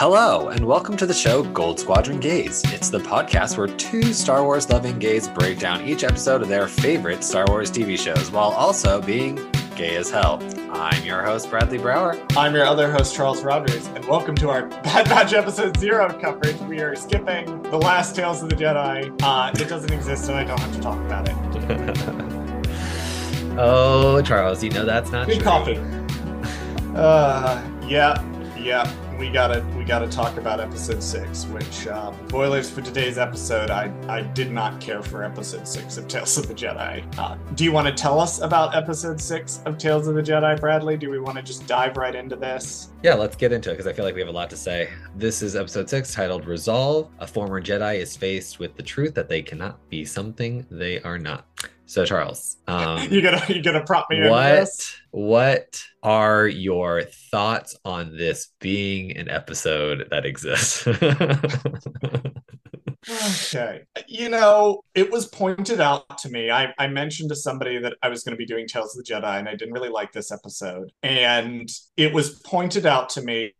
Hello, and welcome to the show Gold Squadron Gays. It's the podcast where two Star Wars loving gays break down each episode of their favorite Star Wars TV shows while also being gay as hell. I'm your host, Bradley Brower. I'm your other host, Charles Rogers, and welcome to our Bad Batch Episode Zero coverage. We are skipping the last Tales of the Jedi. Uh, it doesn't exist, so I don't have to talk about it. oh, Charles, you know that's not Good true. coffee. Uh, yeah, yeah. We gotta we gotta talk about episode six, which uh, spoilers for today's episode. I I did not care for episode six of Tales of the Jedi. Uh, do you want to tell us about episode six of Tales of the Jedi, Bradley? Do we want to just dive right into this? Yeah, let's get into it because I feel like we have a lot to say. This is episode six titled Resolve. A former Jedi is faced with the truth that they cannot be something they are not. So, Charles, um, you gonna you gonna prop me what what are your thoughts on this being an episode that exists? Okay. You know, it was pointed out to me. I, I mentioned to somebody that I was going to be doing Tales of the Jedi and I didn't really like this episode. And it was pointed out to me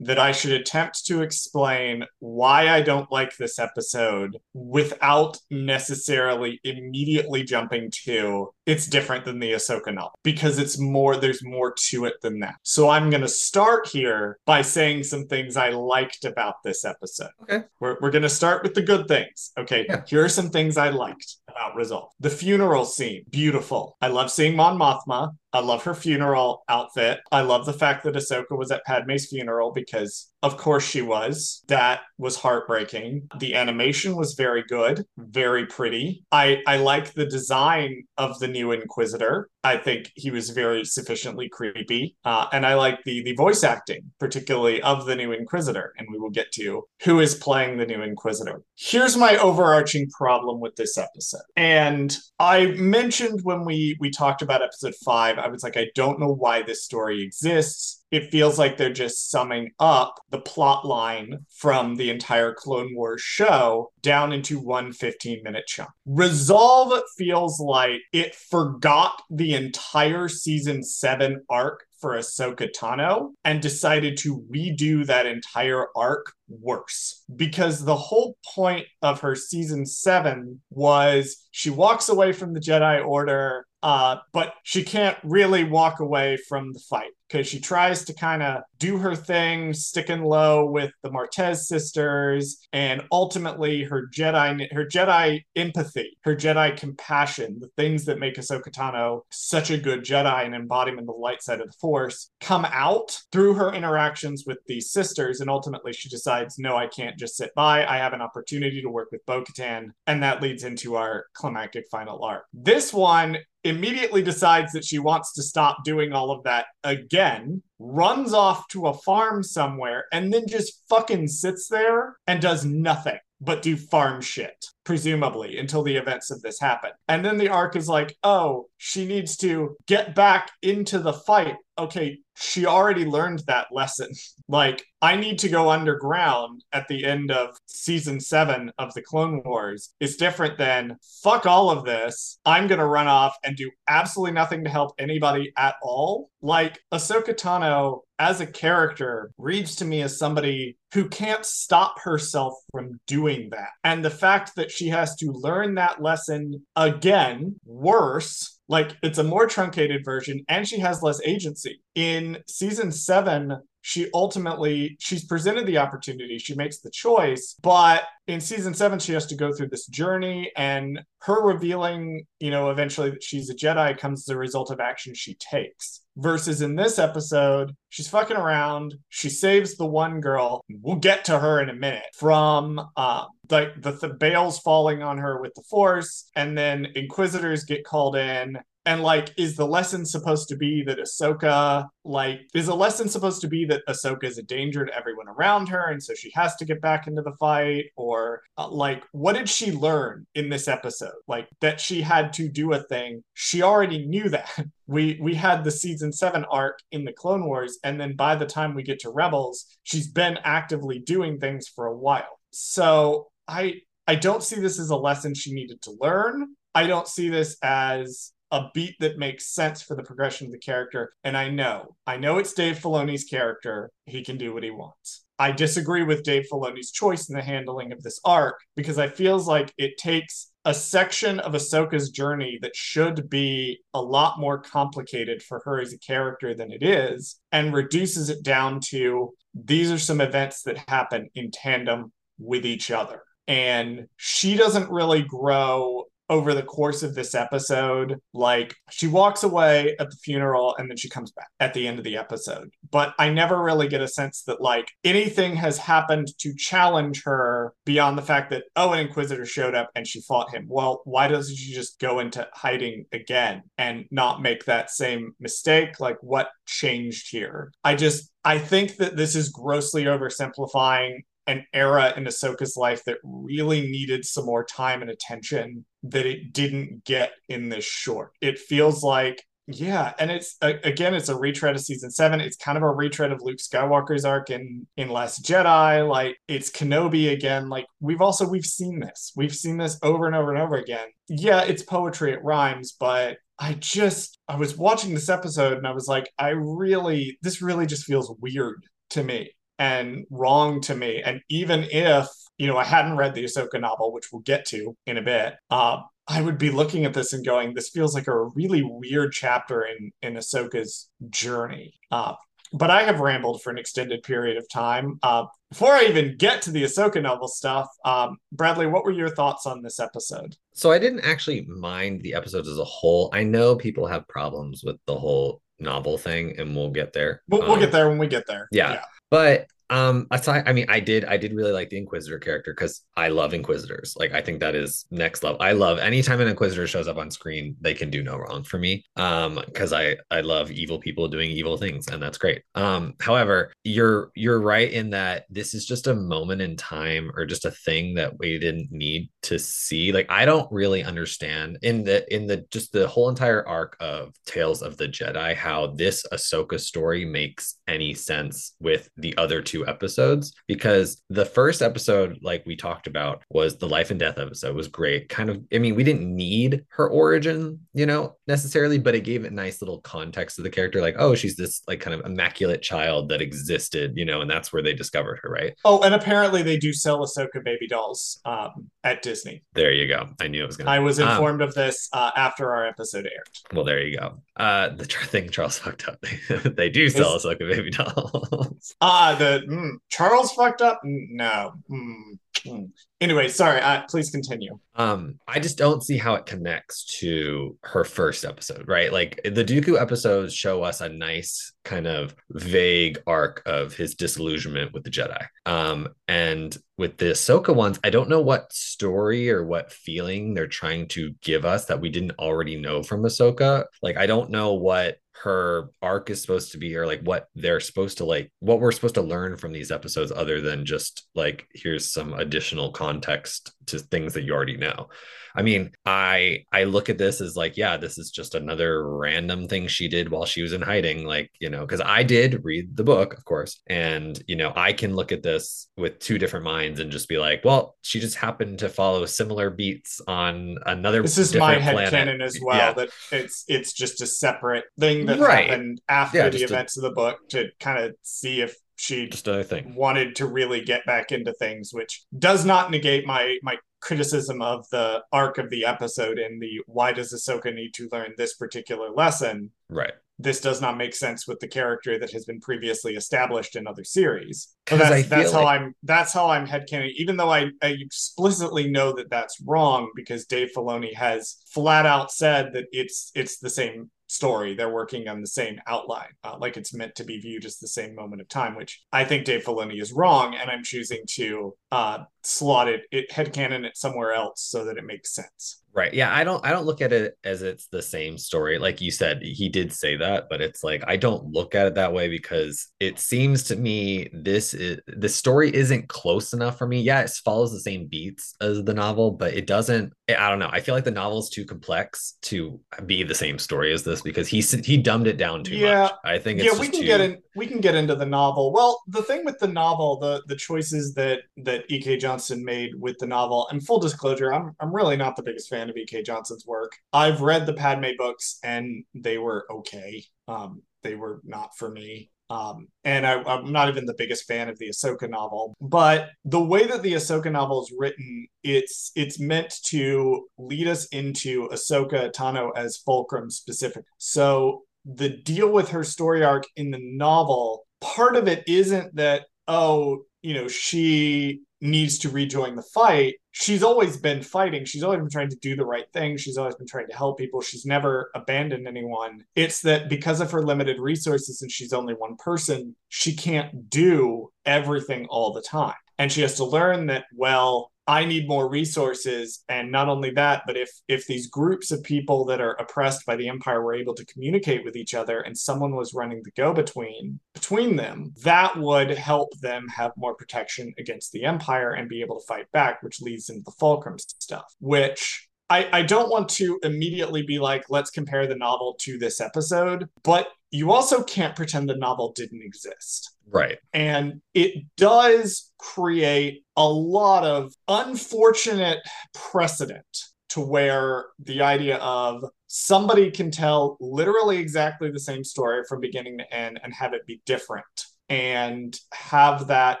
that I should attempt to explain why I don't like this episode without necessarily immediately jumping to it's different than the Ahsoka novel because it's more, there's more to it than that. So I'm going to start here by saying some things I liked about this episode. Okay. We're, we're going to start with the good things. Okay. Yeah. Here are some things I liked about Resolve. The funeral scene, beautiful. I love seeing Mon Mothma. I love her funeral outfit. I love the fact that Ahsoka was at Padme's funeral because, of course, she was. That was heartbreaking. The animation was very good, very pretty. I I like the design of the new Inquisitor. I think he was very sufficiently creepy, uh, and I like the the voice acting, particularly of the new Inquisitor. And we will get to who is playing the new Inquisitor. Here's my overarching problem with this episode, and I mentioned when we we talked about episode five, I was like, I don't know why this story exists. It feels like they're just summing up the plot line from the entire Clone Wars show down into one 15 minute chunk. Resolve feels like it forgot the entire season seven arc for Ahsoka Tano and decided to redo that entire arc worse. Because the whole point of her season seven was she walks away from the Jedi Order, uh, but she can't really walk away from the fight because she tries to kind of do her thing, sticking low with the Martez sisters, and ultimately her Jedi, her Jedi empathy, her Jedi compassion, the things that make Ahsoka Tano such a good Jedi and embodiment of the light side of the Force, come out through her interactions with these sisters, and ultimately she decides, no, I can't just sit by. I have an opportunity to work with Bo-Katan, and that leads into our climactic final arc. This one immediately decides that she wants to stop doing all of that again, runs off to a farm somewhere, and then just fucking sits there and does nothing but do farm shit, presumably, until the events of this happen. And then the arc is like, oh, she needs to get back into the fight. Okay, she already learned that lesson. like, I need to go underground at the end of season seven of the Clone Wars is different than fuck all of this. I'm going to run off and do absolutely nothing to help anybody at all. Like, Ahsoka Tano as a character reads to me as somebody who can't stop herself from doing that. And the fact that she has to learn that lesson again, worse, like it's a more truncated version, and she has less agency. In season seven, she ultimately she's presented the opportunity. She makes the choice but in season seven she has to go through this journey and her revealing you know eventually that she's a jedi comes as a result of action she takes versus in this episode she's fucking around. She saves the one girl. We'll get to her in a minute from uh like the, the bales falling on her with the force and then inquisitors get called in and like, is the lesson supposed to be that Ahsoka, like, is the lesson supposed to be that Ahsoka is a danger to everyone around her, and so she has to get back into the fight, or uh, like, what did she learn in this episode? Like that she had to do a thing. She already knew that. We we had the season seven arc in the Clone Wars, and then by the time we get to Rebels, she's been actively doing things for a while. So I I don't see this as a lesson she needed to learn. I don't see this as a beat that makes sense for the progression of the character. And I know, I know it's Dave Filoni's character. He can do what he wants. I disagree with Dave Filoni's choice in the handling of this arc because I feels like it takes a section of Ahsoka's journey that should be a lot more complicated for her as a character than it is and reduces it down to these are some events that happen in tandem with each other. And she doesn't really grow over the course of this episode. Like she walks away at the funeral and then she comes back at the end of the episode. But I never really get a sense that like anything has happened to challenge her beyond the fact that, oh, an Inquisitor showed up and she fought him. Well, why doesn't she just go into hiding again and not make that same mistake? Like what changed here? I just, I think that this is grossly oversimplifying an era in Ahsoka's life that really needed some more time and attention that it didn't get in this short. It feels like yeah, and it's again, it's a retread of season seven. It's kind of a retread of Luke Skywalker's arc in in Last Jedi. Like it's Kenobi again. Like we've also we've seen this. We've seen this over and over and over again. Yeah, it's poetry. It rhymes, but I just I was watching this episode and I was like, I really this really just feels weird to me and wrong to me. And even if you know I hadn't read the Ahsoka novel, which we'll get to in a bit, uh, I would be looking at this and going, this feels like a really weird chapter in in Ahsoka's journey. Uh, but I have rambled for an extended period of time. Uh, before I even get to the Ahsoka novel stuff, um, Bradley, what were your thoughts on this episode? So I didn't actually mind the episodes as a whole. I know people have problems with the whole novel thing, and we'll get there. We'll, um, we'll get there when we get there. Yeah. yeah. But um, aside, I mean, I did, I did really like the Inquisitor character because I love Inquisitors. Like, I think that is next level. I love anytime an Inquisitor shows up on screen, they can do no wrong for me. Um, because I, I love evil people doing evil things, and that's great. Um, however, you're, you're right in that this is just a moment in time or just a thing that we didn't need to see. Like, I don't really understand in the, in the just the whole entire arc of Tales of the Jedi how this Ahsoka story makes any sense with the other two two episodes because the first episode, like we talked about, was the life and death episode, was great. Kind of, I mean, we didn't need her origin, you know, necessarily, but it gave it nice little context to the character. Like, oh, she's this like kind of immaculate child that existed, you know, and that's where they discovered her, right? Oh, and apparently they do sell Ahsoka baby dolls um, at Disney. There you go. I knew it was going to. I was um, informed um, of this uh, after our episode aired. Well, there you go. Uh, the thing Charles fucked up. they do sell Ahsoka baby dolls. Ah, uh, the mm, Charles fucked up? No. Mm, mm. Anyway, sorry. Uh, please continue. Um, I just don't see how it connects to her first episode, right? Like the Dooku episodes show us a nice kind of vague arc of his disillusionment with the Jedi. Um, and with the Ahsoka ones, I don't know what story or what feeling they're trying to give us that we didn't already know from Ahsoka. Like, I don't know what her arc is supposed to be or like what they're supposed to like what we're supposed to learn from these episodes other than just like here's some additional context to things that you already know I mean, I I look at this as like, yeah, this is just another random thing she did while she was in hiding. Like, you know, because I did read the book, of course, and you know, I can look at this with two different minds and just be like, well, she just happened to follow similar beats on another. This is my head canon as well. Yeah. That it's it's just a separate thing that right. happened after yeah, the events a... of the book to kind of see if she just wanted to really get back into things which does not negate my my criticism of the arc of the episode and the why does Ahsoka need to learn this particular lesson? Right. This does not make sense with the character that has been previously established in other series. So that's, that's how like... I'm that's how I'm headcanon, even though I, I explicitly know that that's wrong because Dave Filoni has flat out said that it's it's the same story. They're working on the same outline, uh, like it's meant to be viewed as the same moment of time, which I think Dave Filoni is wrong, and I'm choosing to uh, slot it, it headcanon it somewhere else so that it makes sense. Right. Yeah. I don't I don't look at it as it's the same story. Like you said, he did say that, but it's like I don't look at it that way because it seems to me this is the story isn't close enough for me. Yeah, it follows the same beats as the novel, but it doesn't I don't know. I feel like the novel is too complex to be the same story as this because he he dumbed it down too Yeah. much. I think it's yeah, we can too- get in. We can get into the novel. Well, the thing with the novel, the the choices that that E.K. Johnston made with the novel, and full disclosure, I'm I'm really not the biggest fan of E.K. Johnston's work. I've read the Padme books, and they were okay. Um, they were not for me. Um, and I, I'm not even the biggest fan of the Ahsoka novel, but the way that the Ahsoka novel is written, it's it's meant to lead us into Ahsoka Tano as Fulcrum specific. So the deal with her story arc in the novel, part of it isn't that, oh, you know, she needs to rejoin the fight. She's always been fighting. She's always been trying to do the right thing. She's always been trying to help people. She's never abandoned anyone. It's that because of her limited resources and she's only one person, she can't do everything all the time. And she has to learn that, well, I need more resources. And not only that, but if if these groups of people that are oppressed by the empire were able to communicate with each other and someone was running the go-between between them, that would help them have more protection against the empire and be able to fight back, which leads into the fulcrum stuff, which I, I don't want to immediately be like, let's compare the novel to this episode, but you also can't pretend the novel didn't exist. right. And it does create a lot of unfortunate precedent to where the idea of somebody can tell literally exactly the same story from beginning to end and have it be different and have that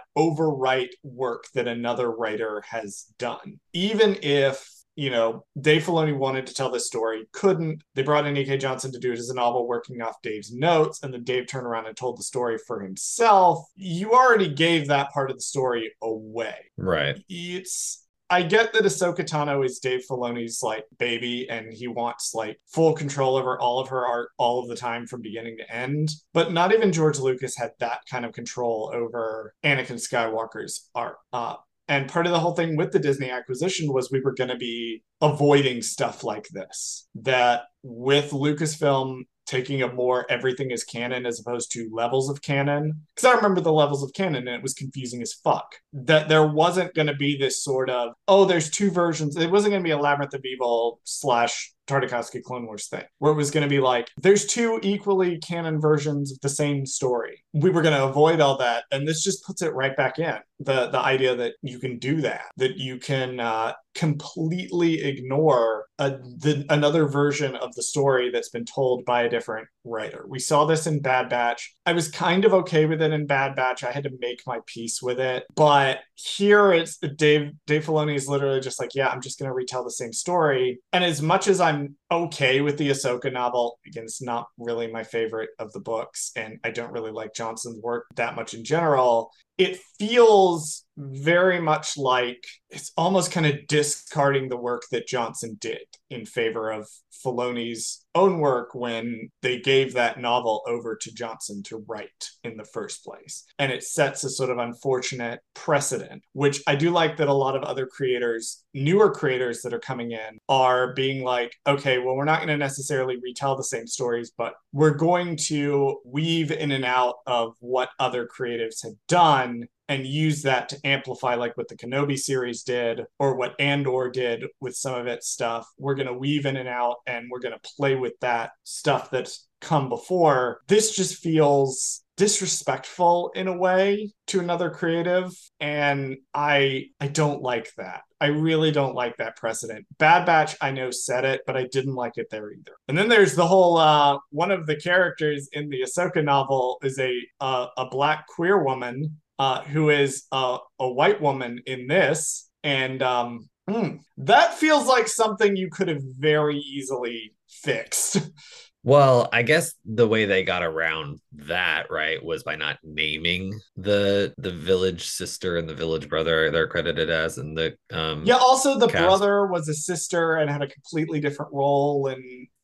overwrite work that another writer has done. Even if you know, Dave Filoni wanted to tell this story, couldn't. They brought in E.K. Johnston to do it as a novel, working off Dave's notes, and then Dave turned around and told the story for himself. You already gave that part of the story away. Right. It's I get that Ahsoka Tano is Dave Filoni's like baby and he wants like full control over all of her art all of the time from beginning to end. But not even George Lucas had that kind of control over Anakin Skywalker's art. Uh, and part of the whole thing with the Disney acquisition was we were going to be avoiding stuff like this. That with Lucasfilm taking a more everything is canon as opposed to levels of canon. Because I remember the levels of canon and it was confusing as fuck. That there wasn't going to be this sort of, oh, there's two versions. It wasn't going to be a Labyrinth of Evil slash Tartakovsky Clone Wars thing, where it was going to be like, there's two equally canon versions of the same story. We were going to avoid all that. And this just puts it right back in the, the idea that you can do that, that you can uh, completely ignore a, the, another version of the story that's been told by a different writer. We saw this in Bad Batch. I was kind of okay with it in Bad Batch. I had to make my peace with it. But here it's Dave Dave Filoni is literally just like, yeah, I'm just gonna retell the same story. And as much as I'm one okay with the Ahsoka novel, again, it's not really my favorite of the books, and I don't really like Johnston's work that much in general. It feels very much like it's almost kind of discarding the work that Johnston did in favor of Filoni's own work when they gave that novel over to Johnson to write in the first place. And it sets a sort of unfortunate precedent, which I do like that a lot of other creators, newer creators that are coming in, are being like, okay, well, we're not going to necessarily retell the same stories, but we're going to weave in and out of what other creatives have done and use that to amplify like what the Kenobi series did or what Andor did with some of its stuff. We're going to weave in and out and we're going to play with that stuff that's come before. This just feels disrespectful in a way to another creative and I I don't like that. I really don't like that precedent. Bad Batch, I know said it, but I didn't like it there either. And then there's the whole uh, one of the characters in the Ahsoka novel is a a black queer woman uh, who is a, a white woman in this, and um, mm, that feels like something you could have very easily fixed. Well, I guess the way they got around that, right, was by not naming the the village sister and the village brother they're credited as and the um yeah, also the Cast. brother was a sister and had a completely different role, and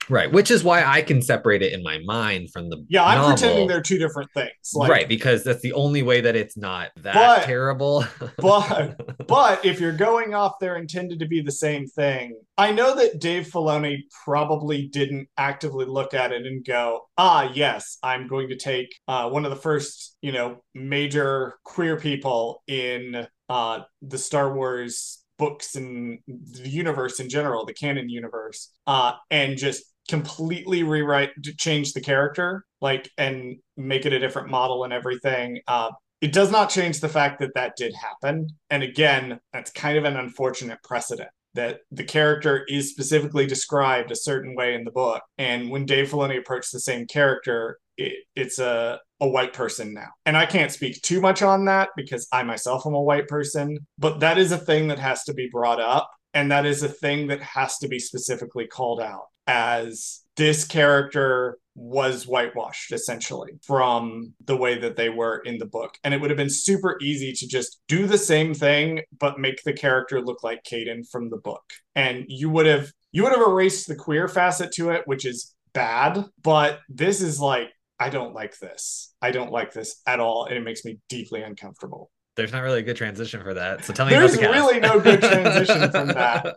right, which is why I can separate it in my mind from the yeah, I'm novel. pretending they're two different things. Like, right, because that's the only way that it's not that But- terrible. but but if you're going off they're intended to be the same thing i know that dave filoni probably didn't actively look at it and go ah yes i'm going to take uh, one of the first you know major queer people in uh, the star wars books and the universe in general, the canon universe, uh, and just completely rewrite, change the character, like, and make it a different model and everything. Uh, it does not change the fact that that did happen. And again, that's kind of an unfortunate precedent that the character is specifically described a certain way in the book. And when Dave Filoni approached the same character, it, it's a a white person now. And I can't speak too much on that because I myself am a white person, but that is a thing that has to be brought up. And that is a thing that has to be specifically called out as this character was whitewashed essentially from the way that they were in the book. And it would have been super easy to just do the same thing, but make the character look like Kaeden from the book. And you would have you would have erased the queer facet to it, which is bad. But this is like I don't like this. I don't like this at all, and it makes me deeply uncomfortable. There's not really a good transition for that. So tell me. There's the really no good transition from that.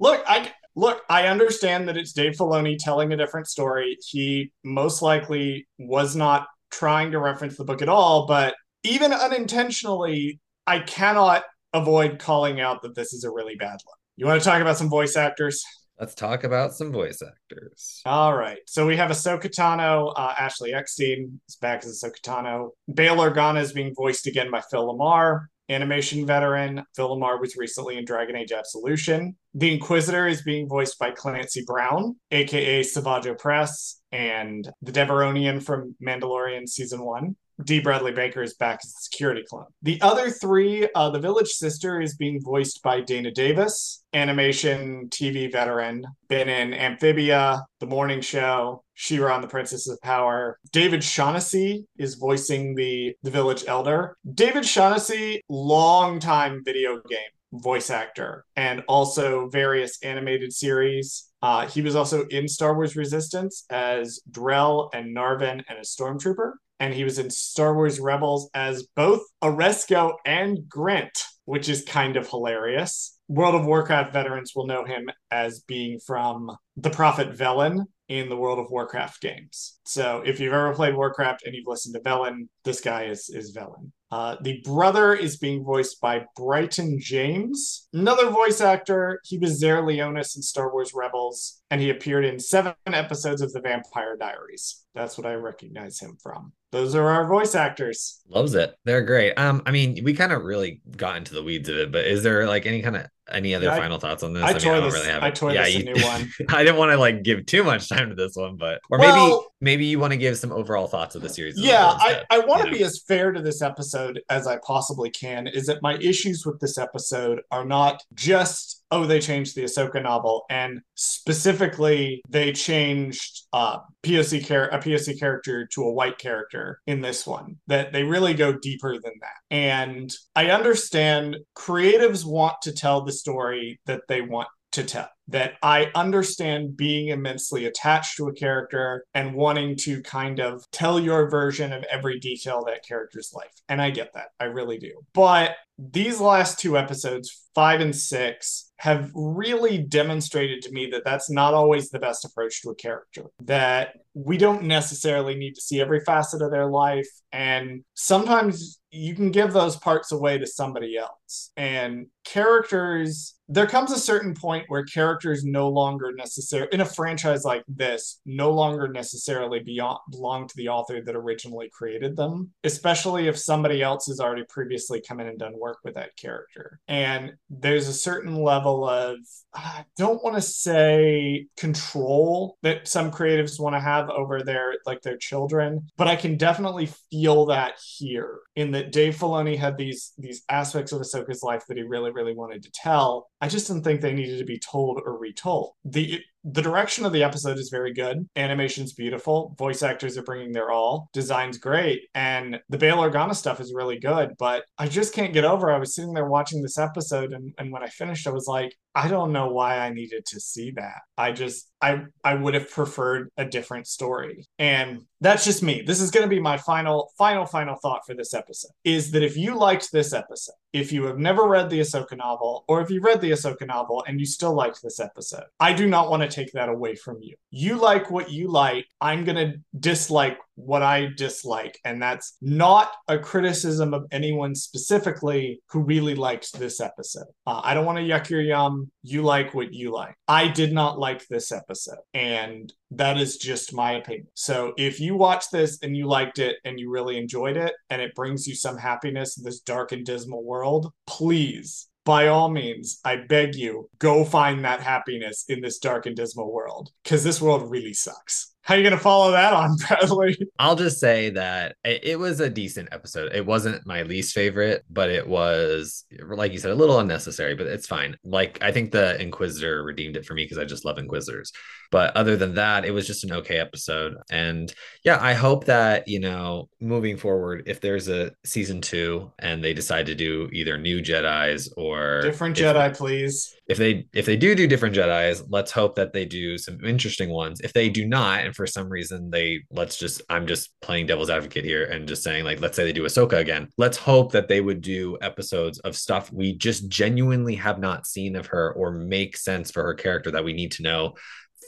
Look, I look. I understand that it's Dave Filoni telling a different story. He most likely was not trying to reference the book at all, but even unintentionally, I cannot avoid calling out that this is a really bad look. You want to talk about some voice actors? Let's talk about some voice actors. All right. So we have Ahsoka Tano. Uh, Ashley Eckstein is back as Ahsoka Tano. Bail Organa is being voiced again by Phil LaMarr, animation veteran. Phil LaMarr was recently in Dragon Age Absolution. The Inquisitor is being voiced by Clancy Brown, aka Savage Opress, and the Devaronian from Mandalorian season one. D. Bradley Baker is back as the security clone. The other three, uh, the Village Sister is being voiced by Dana Davis, animation TV veteran, been in Amphibia, The Morning Show, She-Ra and the Princess of Power. David Shaughnessy is voicing the the Village Elder. David Shaughnessy, long-time video game voice actor and also various animated series. Uh, he was also in Star Wars Resistance as Drell and Narvin and a stormtrooper and he was in Star Wars Rebels as both Aresko and Grint, which is kind of hilarious. World of Warcraft veterans will know him as being from the Prophet Velen in the World of Warcraft games. So if you've ever played Warcraft and you've listened to Velen, this guy is is Velen. Uh, the brother is being voiced by Brighton James, another voice actor. He was Zare Leonis in Star Wars Rebels, and he appeared in seven episodes of The Vampire Diaries. That's what I recognize him from. Those are our voice actors. Loves it. They're great. Um, I mean, we kind of really got into the weeds of it, but is there like any kind of any other Yeah, I- final thoughts on this? I mean, tore I don't this- really have I tore yeah, you- new one. I didn't want to like give too much time to this one, but or Well- maybe maybe you want to give some overall thoughts of the series. Yeah, I, I want to know? be as fair to this episode as I possibly can. Is that my issues with this episode are not just oh they changed the Ahsoka novel and specifically they changed uh POC char- a POC character to a white character in this one. That they really go deeper than that. And I understand creatives want to tell the story that they want to tell. That I understand being immensely attached to a character and wanting to kind of tell your version of every detail that character's life. And I get that. I really do. But these last two episodes, five and six, have really demonstrated to me that that's not always the best approach to a character. That we don't necessarily need to see every facet of their life. And sometimes you can give those parts away to somebody else. And characters, there comes a certain point where characters no longer necessarily, in a franchise like this, no longer necessarily beyond, belong to the author that originally created them, especially if somebody else has already previously come in and done work with that character. And there's a certain level of, I don't want to say control that some creatives want to have over their like their children, but I can definitely feel that here in that Dave Filoni had these these aspects of Ahsoka's life that he really really wanted to tell. I just didn't think they needed to be told or retold. The the direction of the episode is very good. Animation's beautiful. Voice actors are bringing their all. Design's great. And the Bail Organa stuff is really good. But I just can't get over. I was sitting there watching this episode, and, and when I finished, I was like, I don't know why I needed to see that. I just I I would have preferred a different story. And that's just me. This is going to be my final final final thought for this episode is that if you liked this episode, if you have never read the Ahsoka novel or if you read the Ahsoka novel and you still liked this episode, I do not want to take that away from you. You like what you like. I'm going to dislike what I dislike, and that's not a criticism of anyone specifically who really liked this episode. Uh, I don't want to yuck your yum. You like what you like. I did not like this episode, and that is just my opinion. So if you watch this and you liked it and you really enjoyed it, and it brings you some happiness in this dark and dismal world, please by all means, I beg you, go find that happiness in this dark and dismal world because this world really sucks. How are you going to follow that on, Bradley? I'll just say that it was a decent episode. It wasn't my least favorite, but it was, like you said, a little unnecessary, but it's fine. Like, I think the Inquisitor redeemed it for me because I just love Inquisitors. But other than that, it was just an okay episode. And yeah, I hope that, you know, moving forward, if there's a season two and they decide to do either new Jedi's or different Jedi, please. If they if they do do different Jedi's, let's hope that they do some interesting ones. If they do not, and for some reason they let's just I'm just playing devil's advocate here and just saying like let's say they do Ahsoka again. Let's hope that they would do episodes of stuff we just genuinely have not seen of her or make sense for her character that we need to know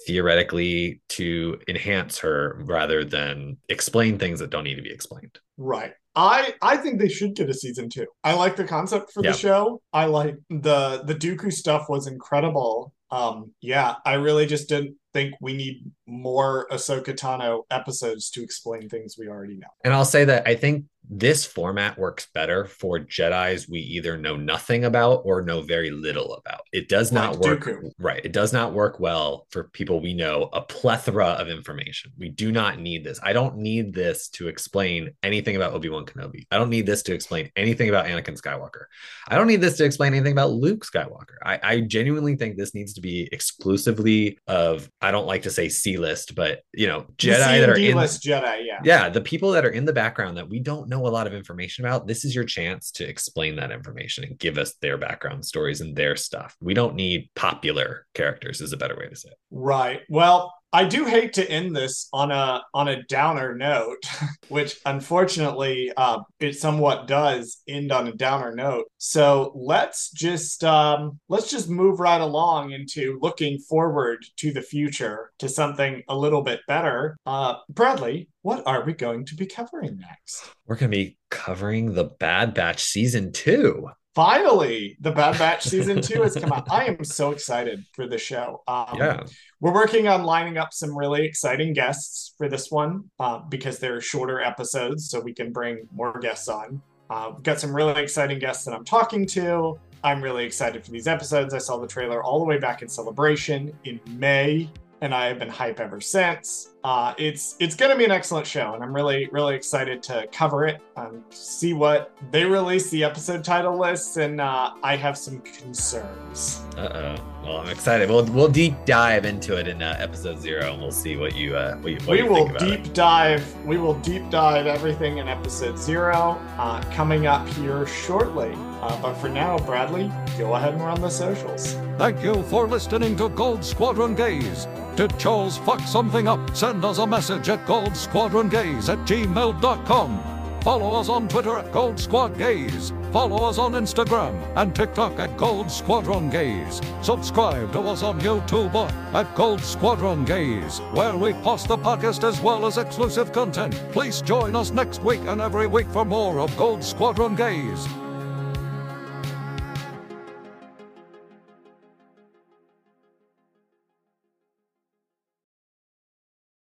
theoretically to enhance her rather than explain things that don't need to be explained. Right. I I think they should get a season two. I like the concept for the show. I like the the Dooku stuff was incredible. Um, yeah, I really just didn't think we need more Ahsoka Tano episodes to explain things we already know. And I'll say that I think this format works better for Jedi's we either know nothing about or know very little about. It does not like work Dooku. right. It does not work well for people we know a plethora of information. We do not need this. I don't need this to explain anything about Obi-Wan Kenobi. I don't need this to explain anything about Anakin Skywalker. I don't need this to explain anything about Luke Skywalker. I, I genuinely think this needs to be exclusively of I don't like to say C list, but you know, Jedi that are in list Jedi, yeah. Yeah, the people that are in the background that we don't know a lot of information about, this is your chance to explain that information and give us their background stories and their stuff. We don't need popular characters is a better way to say it. Right. Well, I do hate to end this on a on a downer note, which unfortunately uh, it somewhat does end on a downer note. So let's just um, let's just move right along into looking forward to the future to something a little bit better. Uh, Bradley, what are we going to be covering next? We're going to be covering the Bad Batch season two finally the bad batch season two has come out. I am so excited for the show. Um, yeah. we're working on lining up some really exciting guests for this one uh, because they're shorter episodes so we can bring more guests on. Uh, we've got some really exciting guests that i'm talking to. I'm really excited for these episodes. I saw the trailer all the way back in celebration in may and I have been hype ever since. Uh, it's it's going to be an excellent show, and I'm really really excited to cover it. Um, see what they release the episode title lists, and uh, I have some concerns. Uh oh. Well, I'm excited. We'll we'll deep dive into it in uh, episode zero, and we'll see what you uh what, what we you will deep it. dive. We will deep dive everything in episode zero uh, coming up here shortly. Uh, but for now, Bradley, go ahead and run the socials. Thank you for listening to Gold Squadron Gaze. Did Charles fuck something up? Send us a message at goldsquadrongaze at gmail.com. Follow us on Twitter at Gold Squad Gaze. Follow us on Instagram and TikTok at Gold Squadron Gaze. Subscribe to us on YouTube at Gold Squadron Gaze, where we post the podcast as well as exclusive content. Please join us next week and every week for more of Gold Squadron Gaze.